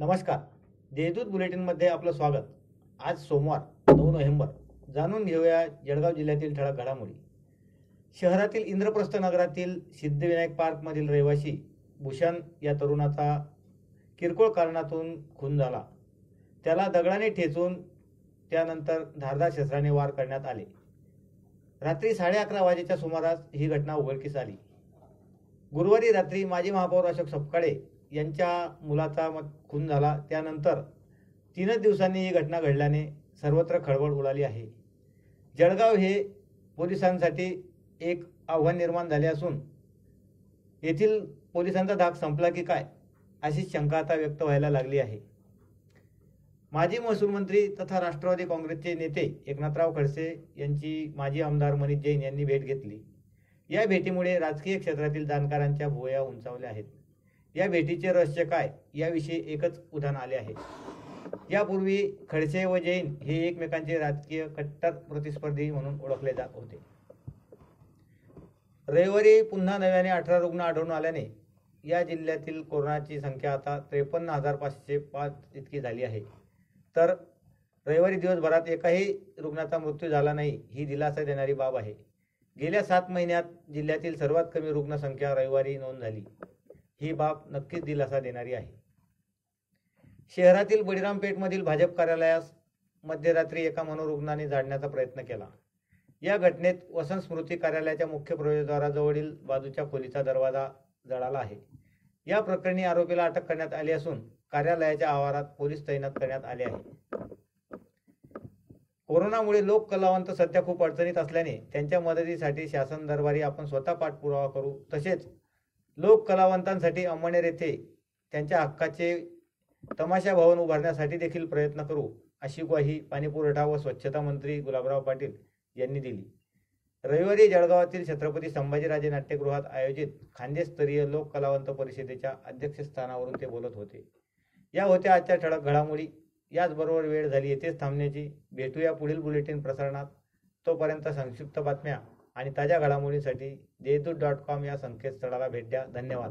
नमस्कार. देशदूत बुलेटिनमध्ये आपलं स्वागत. आज सोमवार नऊ नोव्हेंबर. जाणून घेऊया जळगाव जिल्ह्यातील ठळक घडामोडी. शहरातील इंद्रप्रस्थ नगरातील सिद्धिविनायक पार्कमधील रहिवासी भूषण या तरुणाचा किरकोळ कारणातून खून झाला. त्याला दगडाने ठेचून त्यानंतर धारदार शस्त्राने वार करण्यात आले. रात्री साडे अकरा वाजेच्या सुमारास ही घटना उघडकीस आली. गुरुवारी रात्री माजी महापौर अशोक सपकाळे यांच्या मुलाचा मग खून झाला. त्यानंतर तीनच दिवसांनी ही घटना घडल्याने सर्वत्र खळबळ उडाली आहे. जळगाव हे पोलिसांसाठी एक आव्हान निर्माण झाले असून येथील पोलिसांचा धाक संपला की काय अशी शंका आता व्यक्त व्हायला लागली आहे. माजी महसूल मंत्री तथा राष्ट्रवादी काँग्रेसचे नेते एकनाथराव खडसे यांची माजी आमदार मनीष जैन यांनी भेट घेतली. या भेटीमुळे राजकीय क्षेत्रातील जाणकारांच्या भुवया उंचावल्या आहेत. या भेटीचे रहस्य काय? याविषयी एकच उदाहरण आले आहे. यापूर्वी खडसे व जैन हे एकमेकांचे राजकीय कट्टर प्रतिस्पर्धी म्हणून ओळखले जात होते. रविवारी पुन्हा नव्याने अठरा रुग्ण आढळून आल्याने या जिल्ह्यातील कोरोनाची संख्या आता त्रेपन्न हजार पाचशे पाच इतकी झाली आहे. तर रविवारी दिवसभरात एकाही रुग्णाचा मृत्यू झाला नाही ही दिलासा देणारी बाब आहे. गेल्या सात महिन्यात जिल्ह्यातील सर्वात कमी रुग्णसंख्या रविवारी नोंद झाली. ही बाब नक्कीच दिलासा देणारी आहे. शहरातील बळीरामपेठमधील भाजप कार्यालयास मध्यरात्री एका मनोरुग्णाने जाडण्याचा प्रयत्न केला. या घटनेत वसंत स्मृती कार्यालयाच्या मुख्य प्रवेशद्वाराजवळील बाजूच्या खोलीचा दरवाजा जळाला आहे. या प्रकरणी आरोपीला अटक करण्यात आली असून कार्यालयाच्या आवारात पोलीस तैनात करण्यात आले आहे. कोरोनामुळे लोक कलावंत सध्या खूप अडचणीत असल्याने त्यांच्या मदतीसाठी शासन दरबारी आपण स्वतः पाठपुरावा करू. तसेच लोक कलावंतांसाठी अंमळनेर येथे त्यांच्या हक्काचे तमाशा भवन उभारण्यासाठी देखील प्रयत्न करू अशी ग्वाही पाणीपुरवठा व स्वच्छता मंत्री गुलाबराव पाटील यांनी दिली. रविवारी जळगावातील छत्रपती संभाजीराजे नाट्यगृहात आयोजित खांदेस्तरीय लोक कलावंत परिषदेच्या अध्यक्षस्थानावरून ते बोलत होते. या होत्या आजच्या ठळक घडामोडी. याचबरोबर वेळ झाली येथेच थांबण्याची. भेटूया पुढील बुलेटिन प्रसारणात. तोपर्यंत संक्षिप्त बातम्या. आणि ताज्या घडामोडींसाठी देशदूत डॉट कॉम या संकेतस्थळाला भेट द्या. धन्यवाद.